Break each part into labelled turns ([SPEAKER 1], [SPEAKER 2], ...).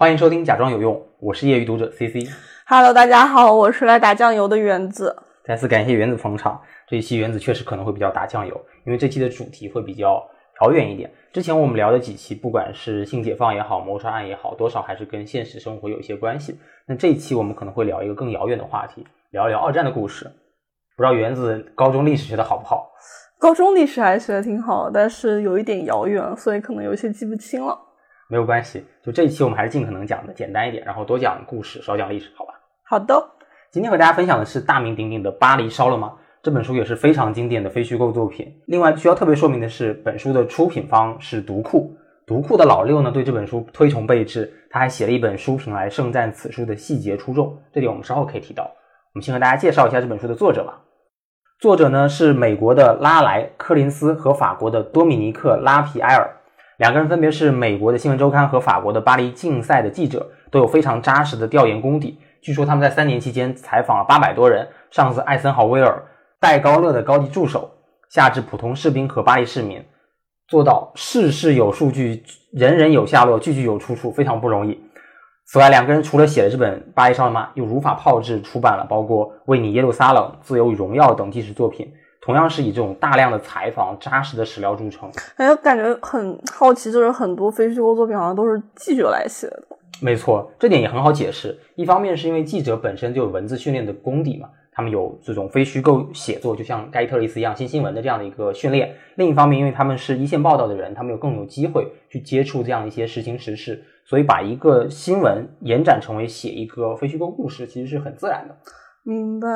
[SPEAKER 1] 欢迎收听《假装有用》，我是业余读者 CC。
[SPEAKER 2] Hello，大家好，我是来打酱油的原子。
[SPEAKER 1] 再次感谢原子捧场。这一期原子确实可能会比较打酱油，因为这期的主题会比较遥远一点。之前我们聊的几期，不管是性解放也好，谋杀案也好，多少还是跟现实生活有一些关系。那这一期我们可能会聊一个更遥远的话题，聊一聊二战的故事。不知道原子高中历史学的好不好？
[SPEAKER 2] 高中历史还学的挺好，但是有一点遥远，所以可能有些记不清了。
[SPEAKER 1] 没有关系，就这一期我们还是尽可能讲的简单一点，然后多讲故事，少讲历史，好吧？
[SPEAKER 2] 好的，
[SPEAKER 1] 今天和大家分享的是大名鼎鼎的《巴黎烧了吗》这本书，也是非常经典的非虚构作品。另外需要特别说明的是，本书的出品方是读库，读库的老六呢对这本书推崇备至，他还写了一本书评来盛赞此书的细节出众，这点我们稍后可以提到。我们先和大家介绍一下这本书的作者吧。作者呢是美国的拉莱·柯林斯和法国的多米尼克·拉皮埃尔，两个人分别是美国的新闻周刊和法国的巴黎竞赛的记者，都有非常扎实的调研功底。据说他们在三年期间采访了八百多人，上自艾森豪威尔、戴高乐的高级助手，下至普通士兵和巴黎市民，做到事事有数据，人人有下落，句句有出处，非常不容易。此外，两个人除了写了这本《巴黎烧了吗》，又如法炮制出版了包括《为你耶路撒冷》《自由与荣耀》等纪实作品，同样是以这种大量的采访、扎实的史料著称。
[SPEAKER 2] 哎，感觉很好奇，就是很多非虚构作品好像都是记者来写的。
[SPEAKER 1] 没错，这点也很好解释。一方面是因为记者本身就有文字训练的功底嘛，他们有这种非虚构写作，就像盖特里斯一样新新闻的这样的一个训练；另一方面，因为他们是一线报道的人，他们有更有机会去接触这样一些实情实事，所以把一个新闻延展成为写一个非虚构故事，其实是很自然的。
[SPEAKER 2] 明白。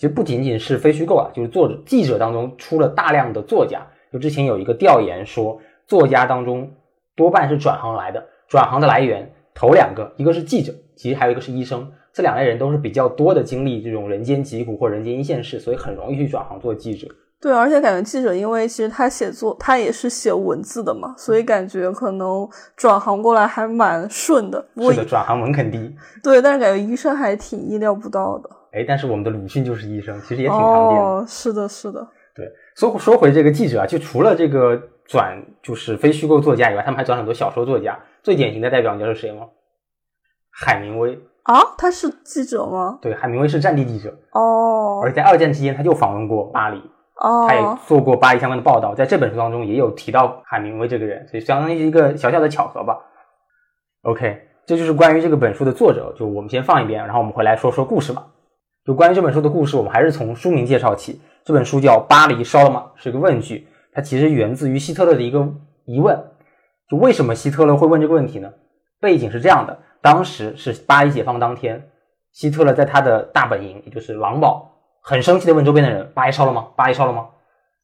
[SPEAKER 1] 其实不仅仅是非虚构啊，就是作者记者当中出了大量的作家。就之前有一个调研说，作家当中多半是转行来的，转行的来源头两个，一个是记者，其实还有一个是医生。这两类人都是比较多的经历这种人间疾苦或人间一线事，所以很容易去转行做记者。
[SPEAKER 2] 对，而且感觉记者，因为其实他写作，他也是写文字的嘛，所以感觉可能转行过来还蛮顺的。
[SPEAKER 1] 是的，转行门槛低。
[SPEAKER 2] 对，但是感觉医生还挺意料不到的。
[SPEAKER 1] 哎，但是我们的鲁迅就是医生，其实也挺常见的。
[SPEAKER 2] 哦，是的，是的。
[SPEAKER 1] 对，说说回这个记者啊，就除了这个转就是非虚构作家以外，他们还转很多小说作家。最典型的代表你知道是谁吗？海明威
[SPEAKER 2] 啊，他是记者吗？
[SPEAKER 1] 对，海明威是战地记者
[SPEAKER 2] 哦，
[SPEAKER 1] 而且在二战期间他就访问过巴黎。
[SPEAKER 2] 哦，
[SPEAKER 1] 他也做过巴黎相关的报道，在这本书当中也有提到海明威这个人，所以相当于一个小小的巧合吧。OK，这就是关于这个本书的作者，就我们先放一边，然后我们回来说说故事吧。就关于这本书的故事，我们还是从书名介绍起。这本书叫《巴黎烧了吗》，是一个问句，它其实源自于希特勒的一个疑问：就为什么希特勒会问这个问题呢？背景是这样的，当时是巴黎解放当天，希特勒在他的大本营，也就是狼堡。很生气的问周边的人：“巴黎烧了吗？巴黎烧了吗？”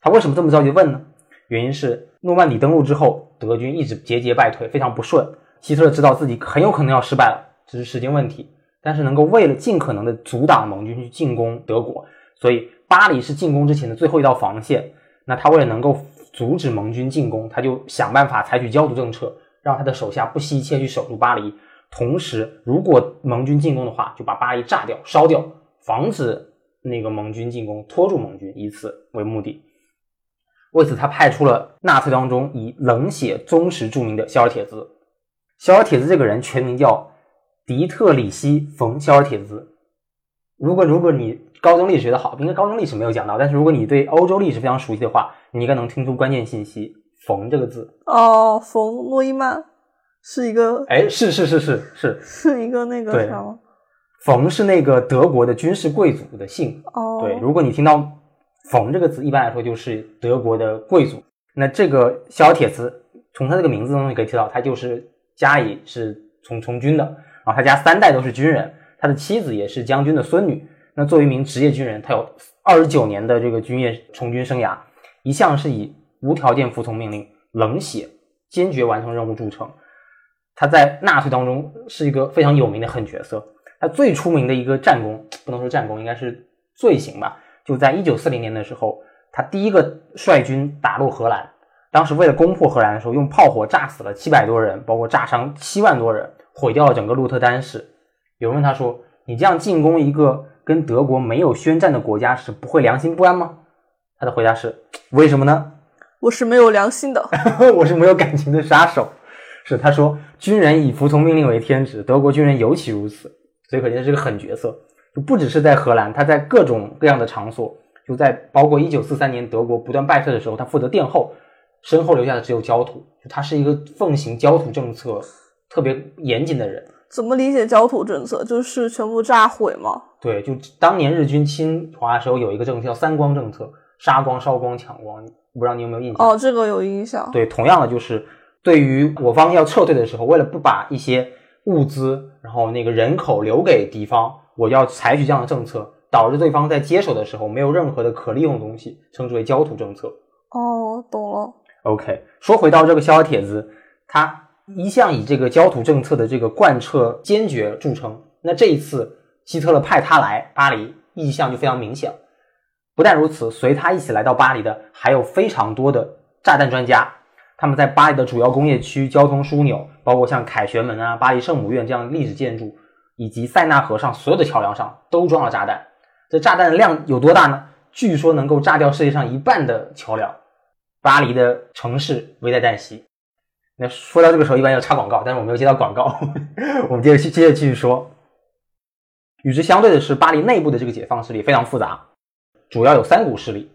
[SPEAKER 1] 他为什么这么着急问呢？原因是诺曼底登陆之后，德军一直节节败退，非常不顺。希特勒知道自己很有可能要失败了，只是时间问题。但是能够为了尽可能的阻挡盟军去进攻德国，所以巴黎是进攻之前的最后一道防线。那他为了能够阻止盟军进攻，他就想办法采取焦土政策，让他的手下不惜一切去守住巴黎。同时，如果盟军进攻的话，就把巴黎炸掉、烧掉，防止。那个盟军进攻，拖住盟军，以此为目的。为此，他派出了纳粹当中以冷血忠实著名的肖尔铁兹。肖尔铁兹这个人全名叫迪特里希·冯·肖尔铁兹。如果如果你高中历史学的好，应该高中历史没有讲到，但是如果你对欧洲历史非常熟悉的话，你应该能听出关键信息“冯”这个字。
[SPEAKER 2] 哦，冯·诺依曼是一个，
[SPEAKER 1] 哎，是是是是是，
[SPEAKER 2] 是一个那个
[SPEAKER 1] 对
[SPEAKER 2] 啥吗？
[SPEAKER 1] 冯是那个德国的军事贵族的姓。
[SPEAKER 2] 哦，
[SPEAKER 1] 对，如果你听到“冯”这个字，一般来说就是德国的贵族。那这个肖尔铁兹，从他这个名字当中可以知道，他就是家里是从从军的，然后他家三代都是军人，他的妻子也是将军的孙女。那作为一名职业军人，他有二十九年的这个军业从军生涯，一向是以无条件服从命令、冷血、坚决完成任务著称。他在纳粹当中是一个非常有名的狠角色。他最出名的一个战功，不能说战功，应该是罪行吧。就在一九四零年的时候，他第一个率军打入荷兰。当时为了攻破荷兰的时候，用炮火炸死了七百多人，包括炸伤七万多人，毁掉了整个鹿特丹市。有人问他说：“你这样进攻一个跟德国没有宣战的国家，是不会良心不安吗？”他的回答是：“为什么呢？
[SPEAKER 2] 我是没有良心的。
[SPEAKER 1] 我是没有感情的杀手。是他说，军人以服从命令为天职，德国军人尤其如此。所以可见是个狠角色，就不只是在荷兰，他在各种各样的场所，就在包括一九四三年德国不断败退的时候，他负责殿后，身后留下的只有焦土。就他是一个奉行焦土政策特别严谨的人。
[SPEAKER 2] 怎么理解焦土政策？就是全部炸毁吗？
[SPEAKER 1] 对，就当年日军侵华的时候，有一个政策叫“三光政策”，杀光、烧光、抢光。不知道你有没有印象？
[SPEAKER 2] 哦，这个有印象。
[SPEAKER 1] 对，同样的就是对于我方要撤退的时候，为了不把一些物资，然后那个人口留给敌方，我要采取这样的政策，导致对方在接手的时候没有任何的可利用的东西，称之为焦土政策。
[SPEAKER 2] 哦，懂了。
[SPEAKER 1] OK，说回到这个逍遥帖子，他一向以这个焦土政策的这个贯彻坚决著称。那这一次希特勒派他来巴黎，意向就非常明显。不但如此，随他一起来到巴黎的还有非常多的炸弹专家，他们在巴黎的主要工业区、交通枢纽，包括像凯旋门啊、巴黎圣母院这样的历史建筑，以及塞纳河上所有的桥梁上都装了炸弹。这炸弹的量有多大呢？据说能够炸掉世界上一半的桥梁。巴黎的城市危在旦夕。那说到这个时候，一般要插广告，但是我没有接到广告，我们接着去接着继续说。与之相对的是，巴黎内部的这个解放势力非常复杂，主要有三股势力。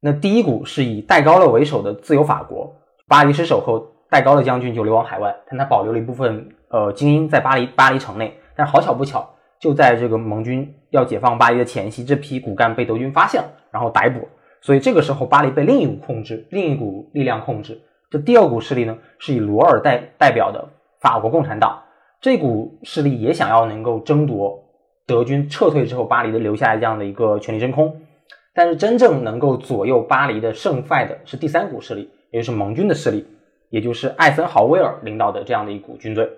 [SPEAKER 1] 那第一股是以戴高乐为首的自由法国，巴黎失守后，戴高乐将军就流亡海外，但他保留了一部分呃精英在巴黎巴黎城内。但好巧不巧，就在这个盟军要解放巴黎的前夕，这批骨干被德军发现了，然后逮捕。所以这个时候，巴黎被另一股控制，另一股力量控制。这第二股势力呢，是以罗尔代代表的法国共产党。这股势力也想要能够争夺德军撤退之后巴黎的留下来这样的一个权力真空。但是真正能够左右巴黎的胜败的是第三股势力，也就是盟军的势力，也就是艾森豪威尔领导的这样的一股军队。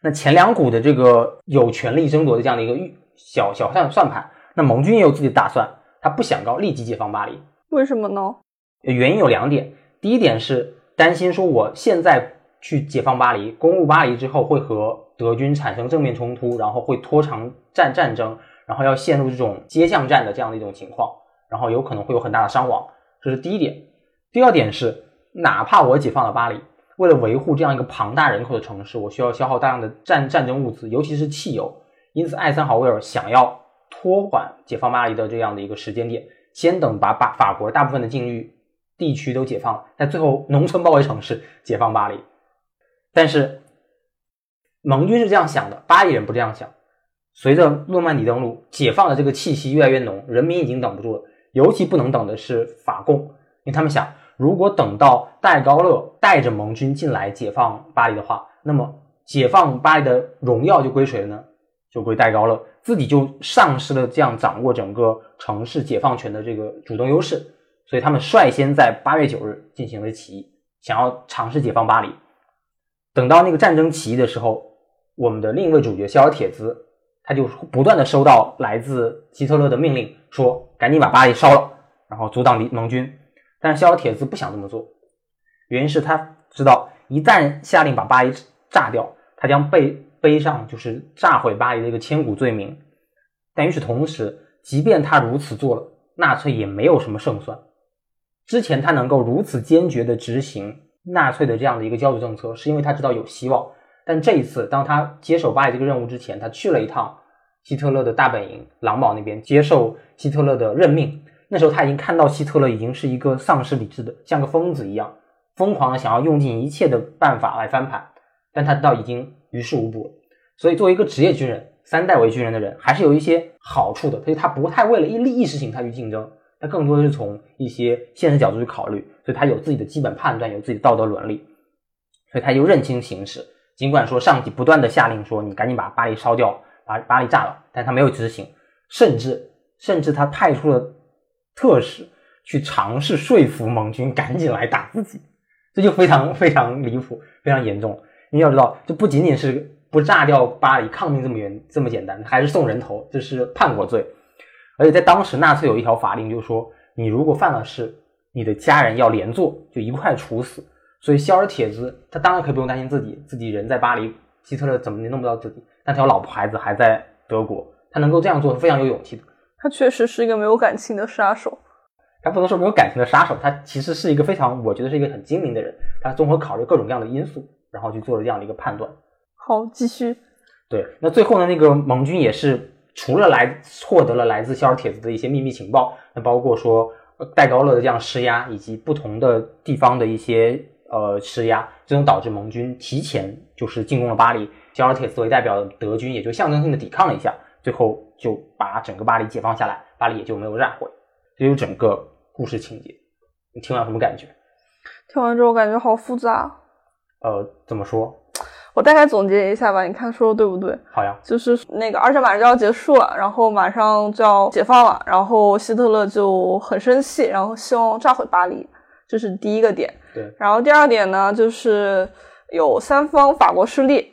[SPEAKER 1] 那前两股的这个有权力争夺的这样的一个预小小算算盘，那盟军也有自己的打算。他不想要立即解放巴黎，
[SPEAKER 2] 为什么呢？
[SPEAKER 1] 原因有两点。第一点是担心说，我现在去解放巴黎，攻入巴黎之后会和德军产生正面冲突，然后会拖长战战争，然后要陷入这种接巷战的这样的一种情况，然后有可能会有很大的伤亡。这是第一点。第二点是，哪怕我解放了巴黎，为了维护这样一个庞大人口的城市，我需要消耗大量的战战争物资，尤其是汽油。因此，艾森豪威尔想要。拖缓解放巴黎的这样的一个时间点，先等把把法国大部分的境域地区都解放，在最后农村包围城市解放巴黎。但是盟军是这样想的，巴黎人不这样想。随着诺曼底登陆，解放的这个气息越来越浓，人民已经等不住了。尤其不能等的是法共，因为他们想，如果等到戴高乐带着盟军进来解放巴黎的话，那么解放巴黎的荣耀就归谁了呢？就归戴高乐。自己就丧失了这样掌握整个城市解放权的这个主动优势，所以他们率先在八月九日进行了起义，想要尝试解放巴黎。等到那个战争起义的时候，我们的另一位主角肖尔铁兹，他就不断的收到来自希特勒的命令，说赶紧把巴黎烧了，然后阻挡敌盟军。但是肖尔铁兹不想这么做，原因是他知道一旦下令把巴黎炸掉，他将被。背上就是炸毁巴黎的一个千古罪名，但与此同时，即便他如此做了，纳粹也没有什么胜算。之前他能够如此坚决的执行纳粹的这样的一个教育政策，是因为他知道有希望。但这一次，当他接手巴黎这个任务之前，他去了一趟希特勒的大本营狼堡那边接受希特勒的任命。那时候他已经看到希特勒已经是一个丧失理智的，像个疯子一样，疯狂的想要用尽一切的办法来翻盘，但他知道已经。于事无补，所以作为一个职业军人，三代为军人的人，还是有一些好处的。所以他不太为了意意识形态去竞争，他更多的是从一些现实角度去考虑。所以他有自己的基本判断，有自己的道德伦理，所以他又认清形势。尽管说上级不断的下令说你赶紧把巴黎烧掉，把巴黎炸了，但他没有执行，甚至甚至他派出了特使去尝试说服盟军赶紧来打自己，这就非常非常离谱，非常严重。你要知道，这不仅仅是不炸掉巴黎抗命这么远这么简单，还是送人头，这是叛国罪。而且在当时，纳粹有一条法令，就是说，你如果犯了事，你的家人要连坐，就一块处死。所以肖尔铁兹他当然可以不用担心自己，自己人在巴黎，希特勒怎么也弄不到自己，但他有老婆孩子还在德国，他能够这样做是非常有勇气的。
[SPEAKER 2] 他确实是一个没有感情的杀手。
[SPEAKER 1] 他不能说没有感情的杀手，他其实是一个非常，我觉得是一个很精明的人，他综合考虑各种各样的因素，然后去做了这样的一个判断。
[SPEAKER 2] 好，继续。
[SPEAKER 1] 对，那最后呢，那个盟军也是除了来获得了来自肖尔铁子的一些秘密情报，那包括说呃戴高乐的这样施压，以及不同的地方的一些呃施压，最终导致盟军提前就是进攻了巴黎。肖尔铁子为代表的德军也就象征性的抵抗了一下，最后就把整个巴黎解放下来，巴黎也就没有燃毁。这就是整个故事情节。你听完什么感觉？
[SPEAKER 2] 听完之后感觉好复杂。
[SPEAKER 1] 呃，怎么说？
[SPEAKER 2] 我大概总结一下吧，你看说的对不对？
[SPEAKER 1] 好呀，
[SPEAKER 2] 就是那个二战马上就要结束了，然后马上就要解放了，然后希特勒就很生气，然后希望炸毁巴黎，这是第一个点。
[SPEAKER 1] 对，
[SPEAKER 2] 然后第二点呢，就是有三方法国势力，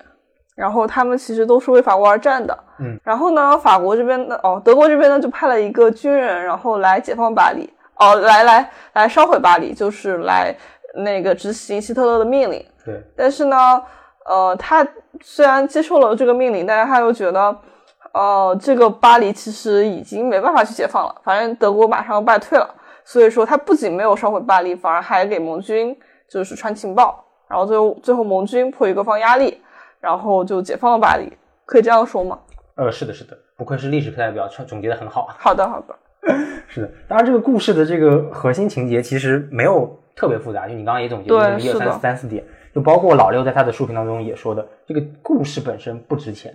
[SPEAKER 2] 然后他们其实都是为法国而战的。
[SPEAKER 1] 嗯，
[SPEAKER 2] 然后呢，法国这边的哦，德国这边呢就派了一个军人，然后来解放巴黎，哦，来来来烧毁巴黎，就是来那个执行希特勒的命令。
[SPEAKER 1] 对，
[SPEAKER 2] 但是呢，呃，他虽然接受了这个命令，但是他又觉得，呃，这个巴黎其实已经没办法去解放了，反正德国马上要败退了，所以说他不仅没有烧毁巴黎，反而还给盟军就是传情报，然后最后最后盟军迫于各方压力，然后就解放了巴黎，可以这样说吗？
[SPEAKER 1] 呃，是的，是的，不愧是历史课代表，总总结的很好啊。
[SPEAKER 2] 好的，好的，
[SPEAKER 1] 是的，当然这个故事的这个核心情节其实没有特别复杂，就你刚刚也总结了
[SPEAKER 2] 对
[SPEAKER 1] 一二三三四点，就包括老六在他的书评当中也说的，这个故事本身不值钱，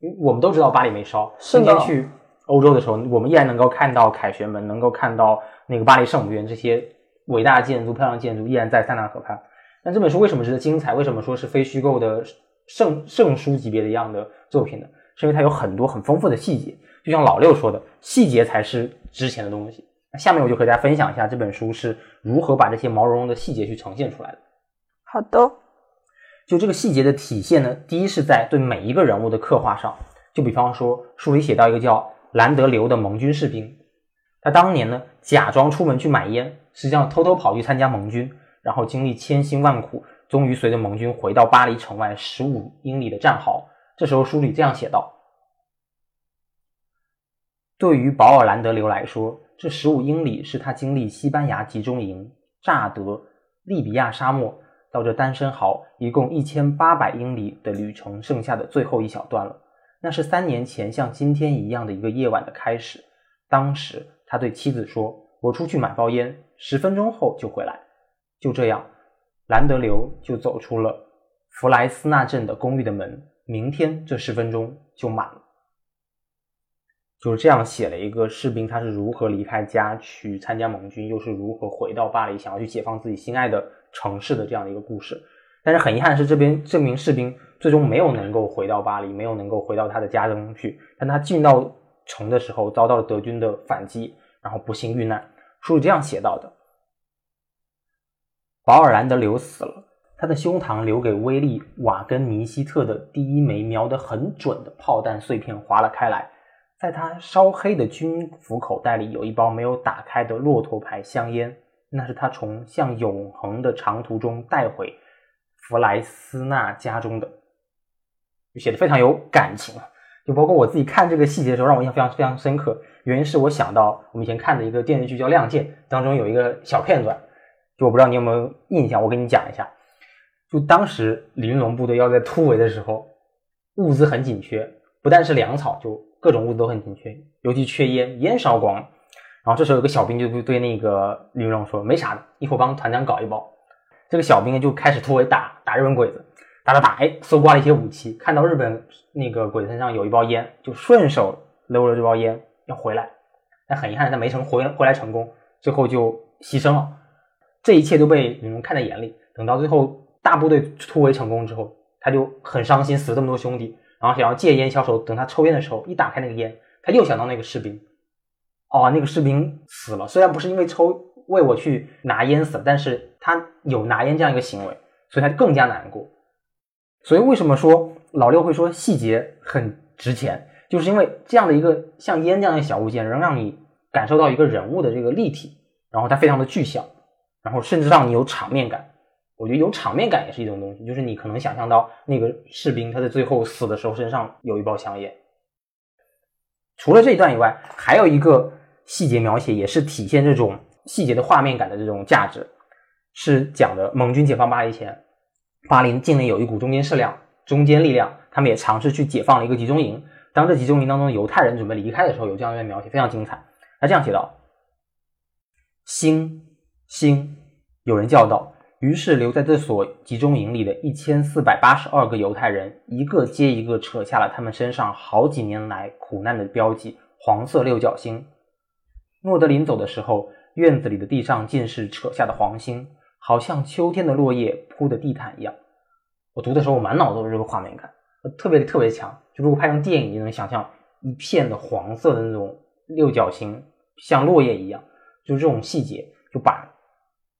[SPEAKER 1] 因为我们都知道巴黎没烧，今天去欧洲的时候，我们依然能够看到凯旋门，能够看到那个巴黎圣母院这些伟大的建筑、漂亮建筑依然在塞纳河畔。那这本书为什么值得精彩？为什么说是非虚构的圣圣书级别的一样的作品呢？是因为它有很多很丰富的细节，就像老六说的，细节才是值钱的东西。那下面我就和大家分享一下这本书是如何把这些毛茸茸的细节去呈现出来的。
[SPEAKER 2] 好的，
[SPEAKER 1] 就这个细节的体现呢，第一是在对每一个人物的刻画上，就比方说书里写到一个叫兰德流的盟军士兵，他当年呢假装出门去买烟，实际上偷偷跑去参加盟军，然后经历千辛万苦，终于随着盟军回到巴黎城外十五英里的战壕。这时候书里这样写道：对于保尔兰德流来说，这十五英里是他经历西班牙集中营、乍得、利比亚沙漠到这单身壕一共一千八百英里的旅程剩下的最后一小段了。那是三年前像今天一样的一个夜晚的开始。当时他对妻子说：“我出去买包烟，十分钟后就回来。”就这样，兰德流就走出了弗莱斯纳镇的公寓的门。明天这十分钟就满了。就是这样写了一个士兵，他是如何离开家去参加盟军，又是如何回到巴黎，想要去解放自己心爱的城市的这样的一个故事。但是很遗憾的是，这边这名士兵最终没有能够回到巴黎，没有能够回到他的家中去。但他进到城的时候，遭到了德军的反击，然后不幸遇难。书里这样写到的：保尔兰德流死了。他的胸膛留给威利·瓦根尼希特的第一枚瞄得很准的炮弹碎片划了开来，在他烧黑的军服口袋里有一包没有打开的骆驼牌香烟，那是他从向永恒的长途中带回弗莱斯纳家中的，写的非常有感情！就包括我自己看这个细节的时候，让我印象非常非常深刻。原因是我想到我们以前看的一个电视剧叫《亮剑》，当中有一个小片段，就我不知道你有没有印象，我给你讲一下。就当时李云龙部队要在突围的时候，物资很紧缺，不但是粮草，就各种物资都很紧缺，尤其缺烟，烟烧光了。然后这时候有个小兵就对那个李云龙说：“没啥的，一会儿帮团长搞一包。”这个小兵就开始突围打打日本鬼子，打打打，哎，搜刮了一些武器，看到日本那个鬼子身上有一包烟，就顺手搂了这包烟要回来。但很遗憾，他没成回回来成功，最后就牺牲了。这一切都被李云龙看在眼里。等到最后。大部队突围成功之后，他就很伤心，死了这么多兄弟，然后想要戒烟消愁。等他抽烟的时候，一打开那个烟，他又想到那个士兵，哦，那个士兵死了，虽然不是因为抽为我去拿烟死了，但是他有拿烟这样一个行为，所以他就更加难过。所以为什么说老六会说细节很值钱，就是因为这样的一个像烟这样的小物件，能让你感受到一个人物的这个立体，然后它非常的具象，然后甚至让你有场面感。我觉得有场面感也是一种东西，就是你可能想象到那个士兵他在最后死的时候身上有一包香烟。除了这一段以外，还有一个细节描写也是体现这种细节的画面感的这种价值，是讲的盟军解放巴黎前，巴黎境内有一股中间势量、中间力量，他们也尝试去解放了一个集中营。当这集中营当中犹太人准备离开的时候，有这样一段描写，非常精彩。他这样写道：“星星，有人叫道。”于是留在这所集中营里的一千四百八十二个犹太人，一个接一个扯下了他们身上好几年来苦难的标记——黄色六角星。诺德临走的时候，院子里的地上尽是扯下的黄星，好像秋天的落叶铺的地毯一样。我读的时候，我满脑子都是这个画面感，特别特别强。就如果拍成电影，你能想象一片的黄色的那种六角星，像落叶一样，就是这种细节，就把。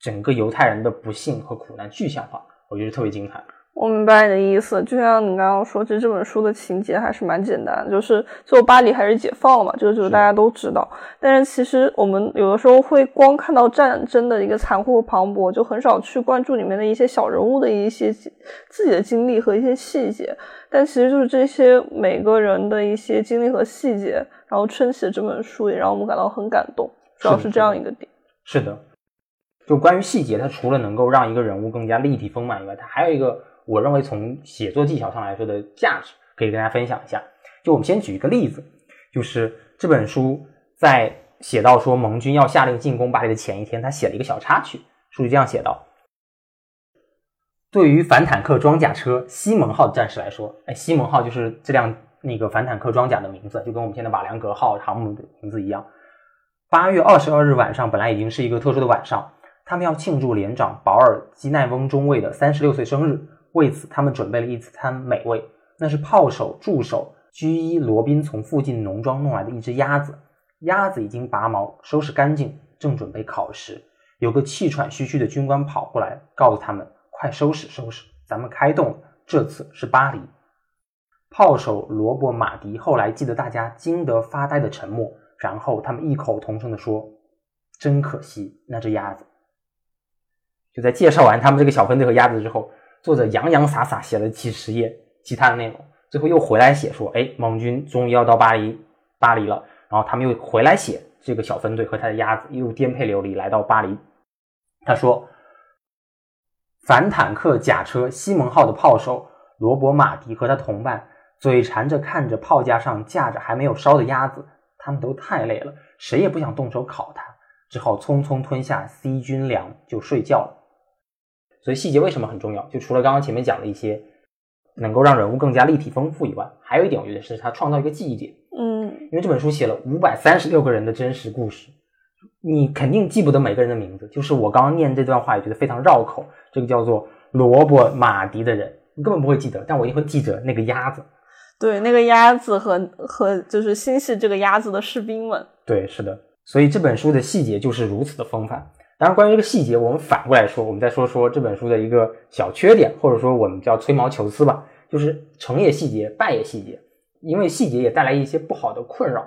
[SPEAKER 1] 整个犹太人的不幸和苦难具象化，我觉得特别精彩。
[SPEAKER 2] 我明白你的意思，就像你刚刚说，其实这本书的情节还是蛮简单，就是最后巴黎还是解放了嘛，这个就是大家都知道。但是其实我们有的时候会光看到战争的一个残酷和磅礴，就很少去关注里面的一些小人物的一些自己的经历和一些细节。但其实就是这些每个人的一些经历和细节，然后撑起了这本书，也让我们感到很感动。主要是这样一个点。
[SPEAKER 1] 是的。就关于细节，它除了能够让一个人物更加立体丰满以外，它还有一个我认为从写作技巧上来说的价值，可以跟大家分享一下。就我们先举一个例子，就是这本书在写到说盟军要下令进攻巴黎的前一天，他写了一个小插曲，书里这样写道：对于反坦克装甲车西蒙号的战士来说，哎，西蒙号就是这辆那个反坦克装甲的名字，就跟我们现在瓦良格号航母的名字一样。八月二十二日晚上，本来已经是一个特殊的晚上。他们要庆祝连长保尔基奈翁中尉的三十六岁生日，为此他们准备了一餐美味，那是炮手助手居伊罗宾从附近农庄弄来的一只鸭子。鸭子已经拔毛，收拾干净，正准备烤食。有个气喘吁吁的军官跑过来，告诉他们：“快收拾收拾，咱们开动了。这次是巴黎。”炮手罗伯马迪后来记得大家惊得发呆的沉默，然后他们异口同声地说：“真可惜，那只鸭子。”就在介绍完他们这个小分队和鸭子之后，作者洋洋洒洒写了几十页其他的内容，最后又回来写说：“哎，盟军终于要到巴黎，巴黎了。”然后他们又回来写这个小分队和他的鸭子又颠沛流离来到巴黎。他说：“反坦克甲车西蒙号的炮手罗伯马迪和他同伴嘴馋着看着炮架上架着还没有烧的鸭子，他们都太累了，谁也不想动手烤它，只好匆匆吞下 C 军粮就睡觉了。”所以细节为什么很重要？就除了刚刚前面讲的一些能够让人物更加立体丰富以外，还有一点，我觉得是他创造一个记忆点。
[SPEAKER 2] 嗯，
[SPEAKER 1] 因为这本书写了五百三十六个人的真实故事，你肯定记不得每个人的名字。就是我刚刚念这段话也觉得非常绕口。这个叫做罗伯马迪的人，你根本不会记得，但我一定会记得那个鸭子。
[SPEAKER 2] 对，那个鸭子和和就是心系这个鸭子的士兵们。
[SPEAKER 1] 对，是的。所以这本书的细节就是如此的丰富。当然，关于这个细节，我们反过来说，我们再说说这本书的一个小缺点，或者说我们叫吹毛求疵吧，就是成也细节，败也细节，因为细节也带来一些不好的困扰。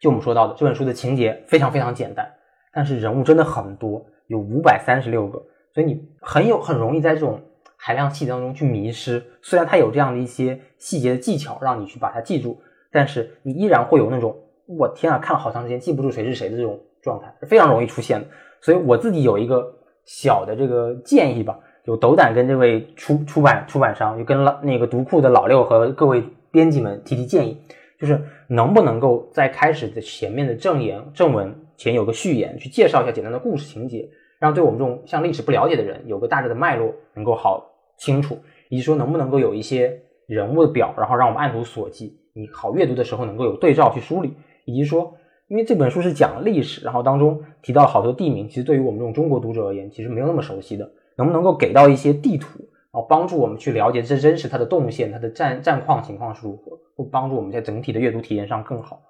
[SPEAKER 1] 就我们说到的，这本书的情节非常非常简单，但是人物真的很多，有五百三十六个，所以你很有很容易在这种海量细节当中去迷失。虽然它有这样的一些细节的技巧让你去把它记住，但是你依然会有那种我天啊，看了好长时间记不住谁是谁的这种状态，是非常容易出现的。所以我自己有一个小的这个建议吧，就斗胆跟这位出出版出版商，就跟老那个读库的老六和各位编辑们提提建议，就是能不能够在开始的前面的正言正文前有个序言，去介绍一下简单的故事情节，让对我们这种像历史不了解的人有个大致的脉络能够好清楚，以及说能不能够有一些人物的表，然后让我们按图索骥，你好阅读的时候能够有对照去梳理，以及说。因为这本书是讲历史，然后当中提到好多地名，其实对于我们这种中国读者而言，其实没有那么熟悉的。能不能够给到一些地图，然后帮助我们去了解这真实它的动线、它的战战况情况是如何，会帮助我们在整体的阅读体验上更好。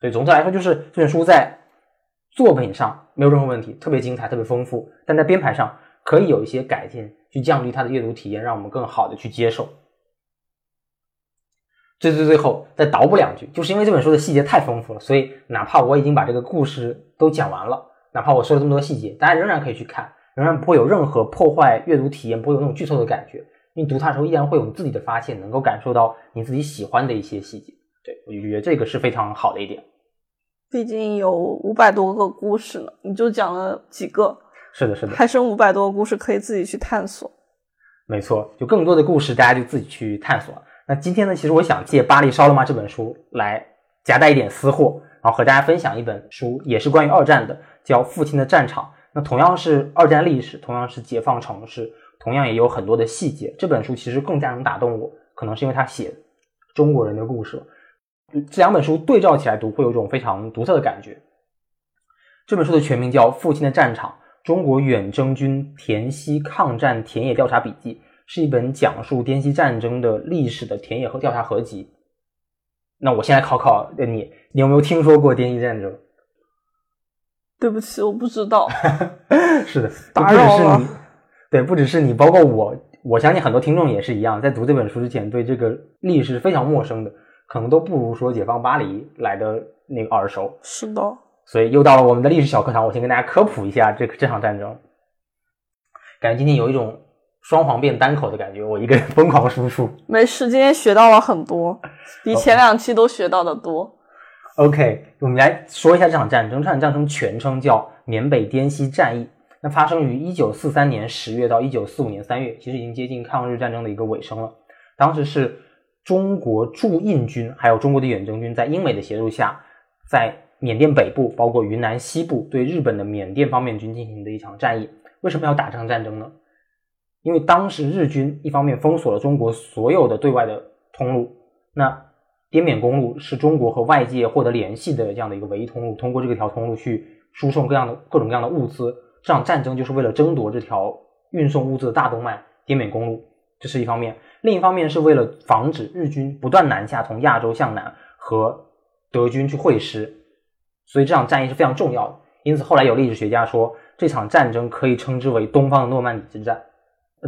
[SPEAKER 1] 所以总的来说，就是这本书在作品上没有任何问题，特别精彩、特别丰富，但在编排上可以有一些改进，去降低它的阅读体验，让我们更好的去接受。最最最后再倒补两句，就是因为这本书的细节太丰富了，所以哪怕我已经把这个故事都讲完了，哪怕我说了这么多细节，大家仍然可以去看，仍然不会有任何破坏阅读体验，不会有那种剧透的感觉。你读它的时候依然会有你自己的发现，能够感受到你自己喜欢的一些细节。对我就觉得这个是非常好的一点。
[SPEAKER 2] 毕竟有五百多个故事呢，你就讲了几个，
[SPEAKER 1] 是的，是的，
[SPEAKER 2] 还剩五百多个故事可以自己去探索。
[SPEAKER 1] 没错，就更多的故事大家就自己去探索。那今天呢，其实我想借《巴黎烧了吗》这本书来夹带一点私货，然后和大家分享一本书，也是关于二战的，叫《父亲的战场》。那同样是二战历史，同样是解放城市，同样也有很多的细节。这本书其实更加能打动我，可能是因为他写中国人的故事。这两本书对照起来读，会有一种非常独特的感觉。这本书的全名叫《父亲的战场：中国远征军田西抗战田野调查笔记》，是一本讲述滇西战争的历史的田野和调查合集。那我现在考考你，你有没有听说过滇西战争？
[SPEAKER 2] 对不起，我不知道。
[SPEAKER 1] 是的，
[SPEAKER 2] 打扰了
[SPEAKER 1] 不只是你，对，不只是你，包括我，我相信很多听众也是一样，在读这本书之前，对这个历史是非常陌生的，可能都不如说《解放巴黎》来的那个耳熟。
[SPEAKER 2] 是的，
[SPEAKER 1] 所以又到了我们的历史小课堂，我先跟大家科普一下这个这场战争。感觉今天有一种双簧变单口的感觉，我一个人疯狂输出。
[SPEAKER 2] 没事，今天学到了很多，比前两期都学到的多。
[SPEAKER 1] OK，我们来说一下这场战争。这场战争全称叫缅北滇西战役，那发生于一九四三年十月到一九四五年三月，其实已经接近抗日战争的一个尾声了。当时是中国驻印军还有中国的远征军在英美的协助下，在缅甸北部包括云南西部对日本的缅甸方面军进行的一场战役。为什么要打这场战争呢？因为当时日军一方面封锁了中国所有的对外的通路，那滇缅公路是中国和外界获得联系的这样的一个唯一通路，通过这个条通路去输送各样的各种各样的物资。这场战争就是为了争夺这条运送物资的大动脉滇缅公路，这是一方面；另一方面是为了防止日军不断南下，从亚洲向南和德军去会师，所以这场战役是非常重要的。因此，后来有历史学家说，这场战争可以称之为东方的诺曼底之战。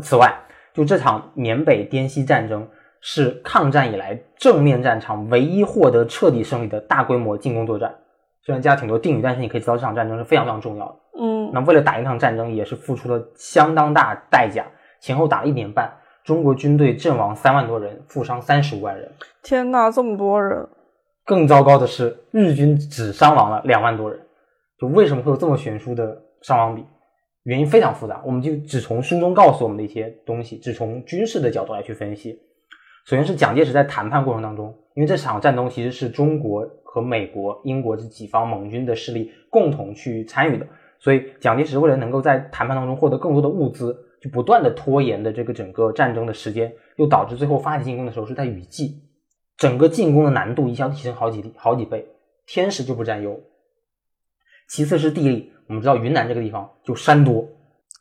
[SPEAKER 1] 此外，就这场缅北滇西战争是抗战以来正面战场唯一获得彻底胜利的大规模进攻作战。虽然加了挺多定语，但是你可以知道这场战争是非常非常重要的。
[SPEAKER 2] 嗯，
[SPEAKER 1] 那为了打赢这场战争，也是付出了相当大代价，前后打了一年半，中国军队阵亡三万多人，负伤三十五万人。
[SPEAKER 2] 天哪，这么多人！
[SPEAKER 1] 更糟糕的是，日军只伤亡了两万多人。就为什么会有这么悬殊的伤亡比？原因非常复杂，我们就只从书中告诉我们的一些东西，只从军事的角度来去分析。首先是蒋介石在谈判过程当中，因为这场战争其实是中国和美国、英国这几方盟军的势力共同去参与的，所以蒋介石为了能够在谈判当中获得更多的物资，就不断的拖延的这个整个战争的时间，又导致最后发起进攻的时候是在雨季，整个进攻的难度一下提升好几好几倍，天时就不占优。其次是地利，我们知道云南这个地方就山多，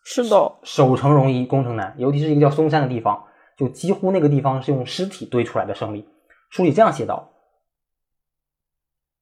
[SPEAKER 2] 是的，
[SPEAKER 1] 守城容易攻城难，尤其是一个叫嵩山的地方，就几乎那个地方是用尸体堆出来的胜利。书里这样写道：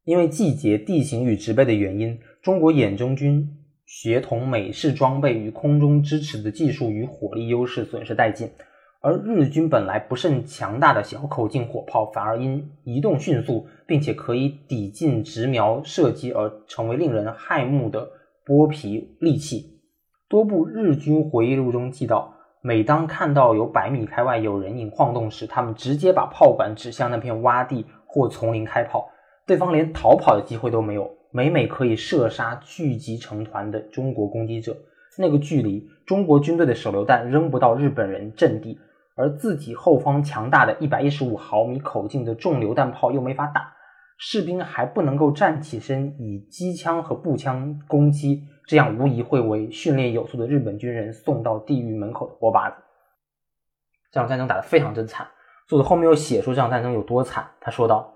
[SPEAKER 1] 因为季节、地形与植被的原因，中国远征军协同美式装备与空中支持的技术与火力优势损失殆尽，而日军本来不甚强大的小口径火炮，反而因移动迅速，并且可以抵近直瞄射击而成为令人骇目的剥皮利器。多部日军回忆录中记到，每当看到有百米开外有人影晃动时，他们直接把炮管指向那片洼地或丛林开炮，对方连逃跑的机会都没有，每每可以射杀聚集成团的中国攻击者。那个距离，中国军队的手榴弹扔不到日本人阵地，而自己后方强大的一百一十五毫米口径的重榴弹炮又没法打，士兵还不能够站起身以机枪和步枪攻击，这样无疑会为训练有素的日本军人送到地狱门口的活靶子。这场战争打得非常真惨，作者后面又写出这场战争有多惨。他说道：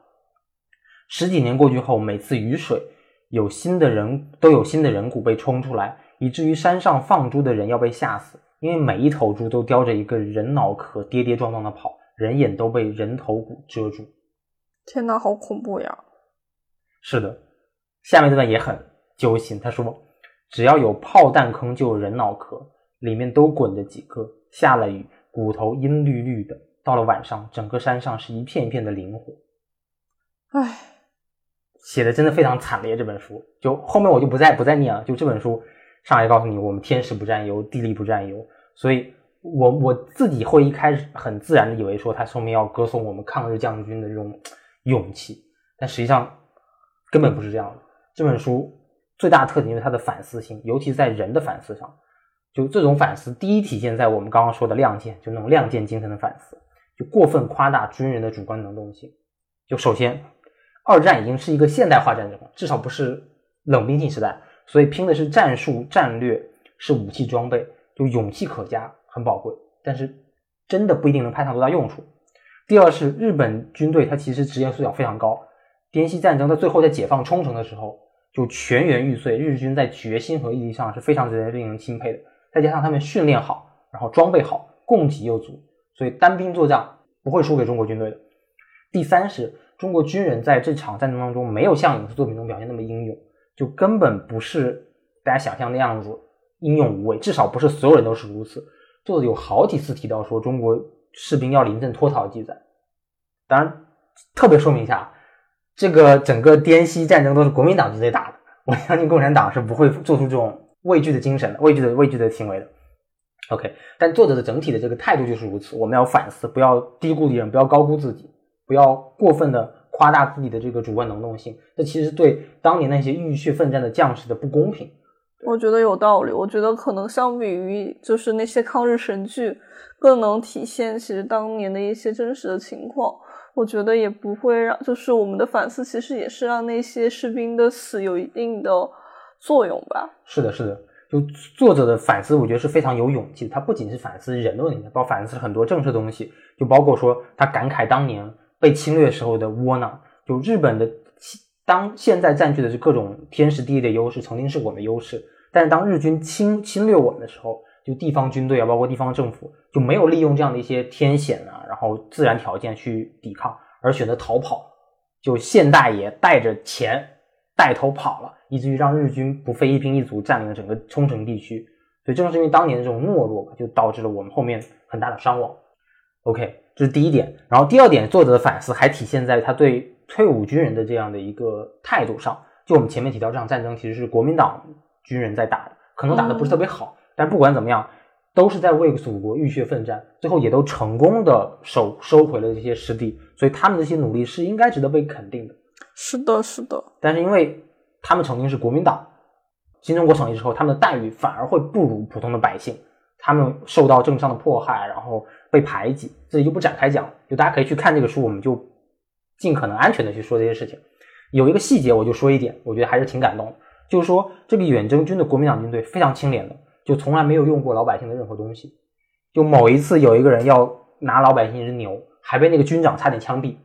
[SPEAKER 1] 十几年过去后，每次雨水，有新的人都有新的人骨被冲出来，以至于山上放猪的人要被吓死，因为每一头猪都叼着一个人脑壳，跌跌撞撞的跑，人眼都被人头骨遮住。
[SPEAKER 2] 天哪，好恐怖呀！
[SPEAKER 1] 是的，下面这段也很揪心。他说，只要有炮弹坑，就有人脑壳，里面都滚着几个。下了雨，骨头阴绿绿的。到了晚上，整个山上是一片一片的磷火。
[SPEAKER 2] 唉，
[SPEAKER 1] 写的真的非常惨烈。这本书就后面我就不再不再念了。就这本书上来告诉你，我们天时不占优，地利不占优。所以我我自己会一开始很自然的以为说，他说明要歌颂我们抗日将军的这种勇气，但实际上根本不是这样的。这本书最大特点就是它的反思性，尤其在人的反思上。就这种反思，第一体现在我们刚刚说的亮剑，就那种亮剑精神的反思，就过分夸大军人的主观能动性。就首先，二战已经是一个现代化战争了，至少不是冷兵器时代，所以拼的是战术、战略，是武器装备，就勇气可嘉，很宝贵，但是真的不一定能派上多大用处。第二是日本军队，它其实职业素养非常高。滇西战争在最后在解放冲绳的时候，就全员玉碎，日军在决心和毅力上是非常值得令人钦佩的。再加上他们训练好，然后装备好，供给又足，所以单兵作战不会输给中国军队的。第三是中国军人在这场战争当中没有像影视作品中表现那么英勇，就根本不是大家想象那样子英勇无畏，至少不是所有人都是如此。作者有好几次提到说中国士兵要临阵脱逃记载，当然特别说明一下，这个整个滇西战争都是国民党军队打的，我相信共产党是不会做出这种。畏惧的精神，畏惧的畏惧的行为的，OK。但作者的整体的这个态度就是如此。我们要反思，不要低估敌人，不要高估自己，不要过分的夸大自己的这个主观能动性。这其实对当年那些浴血奋战的将士的不公平。
[SPEAKER 2] 我觉得有道理。我觉得可能相比于就是那些抗日神剧，更能体现其实当年的一些真实的情况。我觉得也不会让，就是我们的反思其实也是让那些士兵的死有一定的。作用吧，
[SPEAKER 1] 是的，是的，就作者的反思，我觉得是非常有勇气的。他不仅是反思人的问题，包括反思很多政治东西，就包括说他感慨当年被侵略时候的窝囊。就日本的当现在占据的是各种天时地利的优势，曾经是我们的优势。但是当日军侵侵略我们的时候，就地方军队啊，包括地方政府就没有利用这样的一些天险啊，然后自然条件去抵抗，而选择逃跑。就现大爷带着钱带头跑了。以至于让日军不费一兵一卒占领了整个冲绳地区，所以正是因为当年的这种懦弱，就导致了我们后面很大的伤亡。OK，这是第一点。然后第二点，作者的反思还体现在他对退伍军人的这样的一个态度上。就我们前面提到，这场战争其实是国民党军人在打的，可能打的不是特别好，但不管怎么样，都是在为祖国浴血奋战，最后也都成功的收收回了这些失地，所以他们这些努力是应该值得被肯定的。
[SPEAKER 2] 是的，是的。
[SPEAKER 1] 但是因为他们曾经是国民党，新中国成立之后，他们的待遇反而会不如普通的百姓，他们受到政治上的迫害，然后被排挤，这里就不展开讲，就大家可以去看这个书，我们就尽可能安全的去说这些事情。有一个细节，我就说一点，我觉得还是挺感动，就是说这个远征军的国民党军队非常清廉的，就从来没有用过老百姓的任何东西。就某一次有一个人要拿老百姓一只牛，还被那个军长差点枪毙，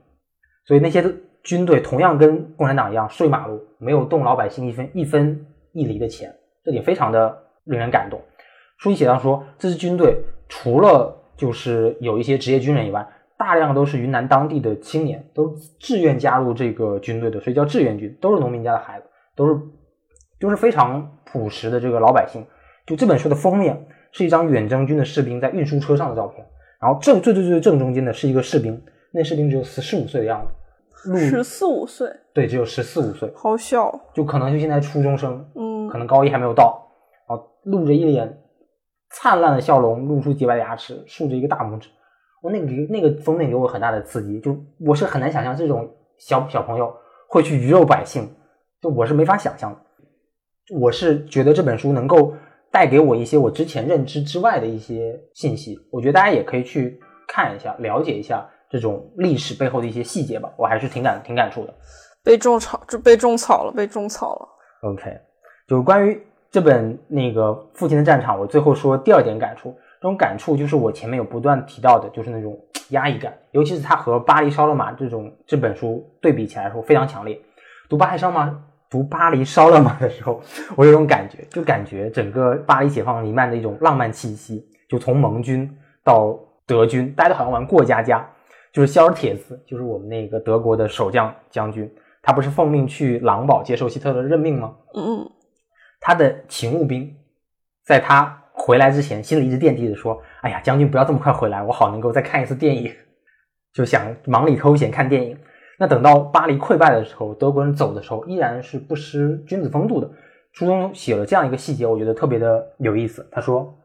[SPEAKER 1] 所以那些。军队同样跟共产党一样睡马路，没有动老百姓一分一分一厘的钱，这点非常的令人感动。书里写到说，这支军队除了就是有一些职业军人以外，大量都是云南当地的青年，都自愿加入这个军队的，所以叫志愿军，都是农民家的孩子，都是都是非常朴实的这个老百姓。就这本书的封面是一张远征军的士兵在运输车上的照片，然后正最最最正中间的是一个士兵，那士兵只有十四五岁的样子。
[SPEAKER 2] 十四五岁，
[SPEAKER 1] 对，只有十四五岁，
[SPEAKER 2] 好小，
[SPEAKER 1] 就可能就现在初中生，
[SPEAKER 2] 嗯，
[SPEAKER 1] 可能高一还没有到，然后，露着一脸灿烂的笑容，露出洁白的牙齿，竖着一个大拇指，我那个那个封面给我很大的刺激，就我是很难想象这种小小朋友会去鱼肉百姓，就我是没法想象的，我是觉得这本书能够带给我一些我之前认知之外的一些信息，我觉得大家也可以去看一下，了解一下。这种历史背后的一些细节吧，我还是挺感挺感触的。
[SPEAKER 2] 被种草，这被种草了，被种草了。
[SPEAKER 1] OK，就是关于这本那个《父亲的战场》，我最后说第二点感触。这种感触就是我前面有不断提到的，就是那种压抑感，尤其是它和《巴黎烧了马》这种这本书对比起来说非常强烈。读《巴黎烧马》读《巴黎烧了马》的时候，我有种感觉，就感觉整个巴黎解放弥漫的一种浪漫气息，就从盟军到德军，大家都好像玩过家家。就是肖尔铁兹，就是我们那个德国的守将将军，他不是奉命去狼堡接受希特勒任命吗？
[SPEAKER 2] 嗯，
[SPEAKER 1] 他的勤务兵在他回来之前，心里一直惦记着说：“哎呀，将军不要这么快回来，我好能够再看一次电影。”就想忙里偷闲看电影。那等到巴黎溃败的时候，德国人走的时候，依然是不失君子风度的。书中写了这样一个细节，我觉得特别的有意思。他说，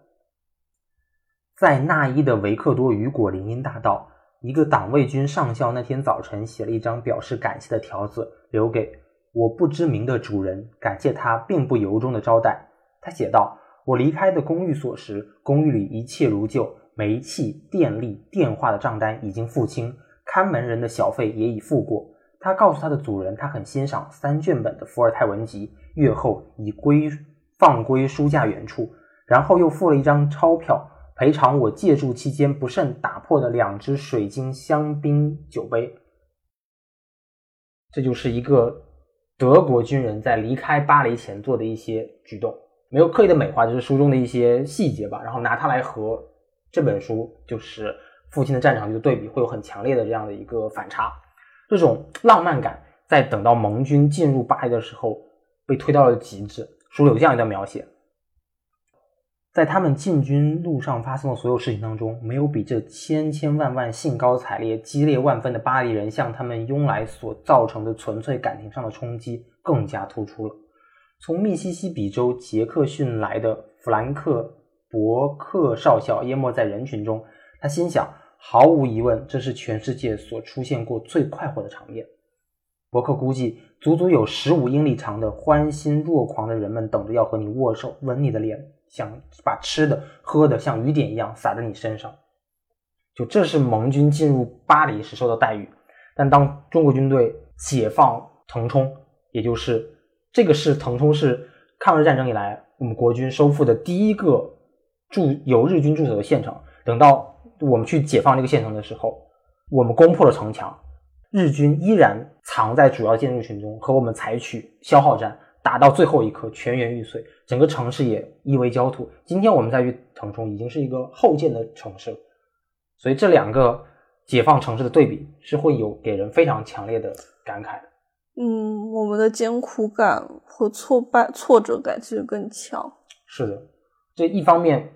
[SPEAKER 1] 在纳伊的维克多雨果林荫大道。一个党卫军上校那天早晨写了一张表示感谢的条子，留给我不知名的主人感谢他并不由衷的招待。他写道：“我离开的公寓所时，公寓里一切如旧，煤气、电力、电话的账单已经付清，看门人的小费也已付过。”他告诉他的主人，他很欣赏三卷本的伏尔泰文集，阅后已归放归书架原处，然后又付了一张钞票，赔偿我借住期间不慎打破的两只水晶香槟酒杯。这就是一个德国军人在离开巴黎前做的一些举动，没有刻意的美化，就是书中的一些细节吧。然后拿它来和这本书就是父亲的战场就对比，会有很强烈的这样的一个反差。这种浪漫感，在等到盟军进入巴黎的时候，被推到了极致。书里有这样一段描写：在他们进军路上发生的所有事情当中，没有比这千千万万兴高采烈、激烈万分的巴黎人向他们拥来所造成的纯粹感情上的冲击更加突出了。从密西西比州杰克逊来的弗兰克伯克少校淹没在人群中，他心想。毫无疑问，这是全世界所出现过最快活的场面。伯克估计，足足有十五英里长的欢欣若狂的人们等着要和你握手、吻你的脸，想把吃的、喝的像雨点一样洒在你身上。就这是盟军进入巴黎时受到待遇。但当中国军队解放腾冲，也就是这个是腾冲是抗日战争以来我们国军收复的第一个驻有日军驻守的县城。等到我们去解放这个县城的时候，我们攻破了城墙，日军依然藏在主要建筑群中，和我们采取消耗战，打到最后一刻，全员玉碎，整个城市也夷为焦土。今天我们再去腾冲，已经是一个后建的城市，所以这两个解放城市的对比是会有给人非常强烈的感慨的。
[SPEAKER 2] 嗯，我们的艰苦感和挫败、挫折感其实更强。
[SPEAKER 1] 是的，这一方面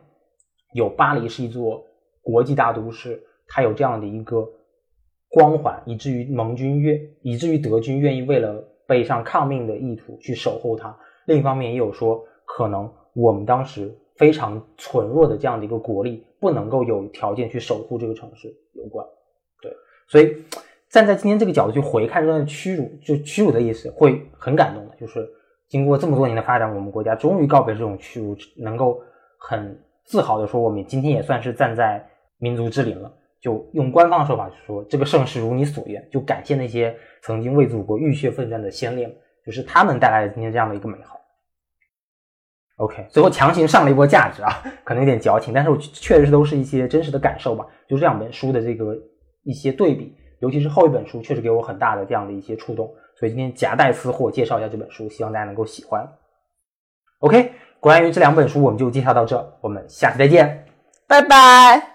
[SPEAKER 1] 有巴黎是一座。国际大都市，它有这样的一个光环，以至于盟军愿，以至于德军愿意为了背上抗命的意图去守候它。另一方面，也有说，可能我们当时非常脆弱的这样的一个国力，不能够有条件去守护这个城市有关。对，所以站在今天这个角度去回看这段屈辱，就屈辱的意思，会很感动的。就是经过这么多年的发展，我们国家终于告别这种屈辱，能够很自豪的说，我们今天也算是站在。民族之林了，就用官方的说法就说，这个盛世如你所愿，就感谢那些曾经为祖国浴血奋战的先烈，就是他们带来了今天这样的一个美好。OK，最后强行上了一波价值啊，可能有点矫情，但是我确实都是一些真实的感受吧。就这两本书的这个一些对比，尤其是后一本书，确实给我很大的这样的一些触动。所以今天夹带私货介绍一下这本书，希望大家能够喜欢。OK，关于这两本书，我们就介绍到这，我们下期再见，
[SPEAKER 2] 拜拜。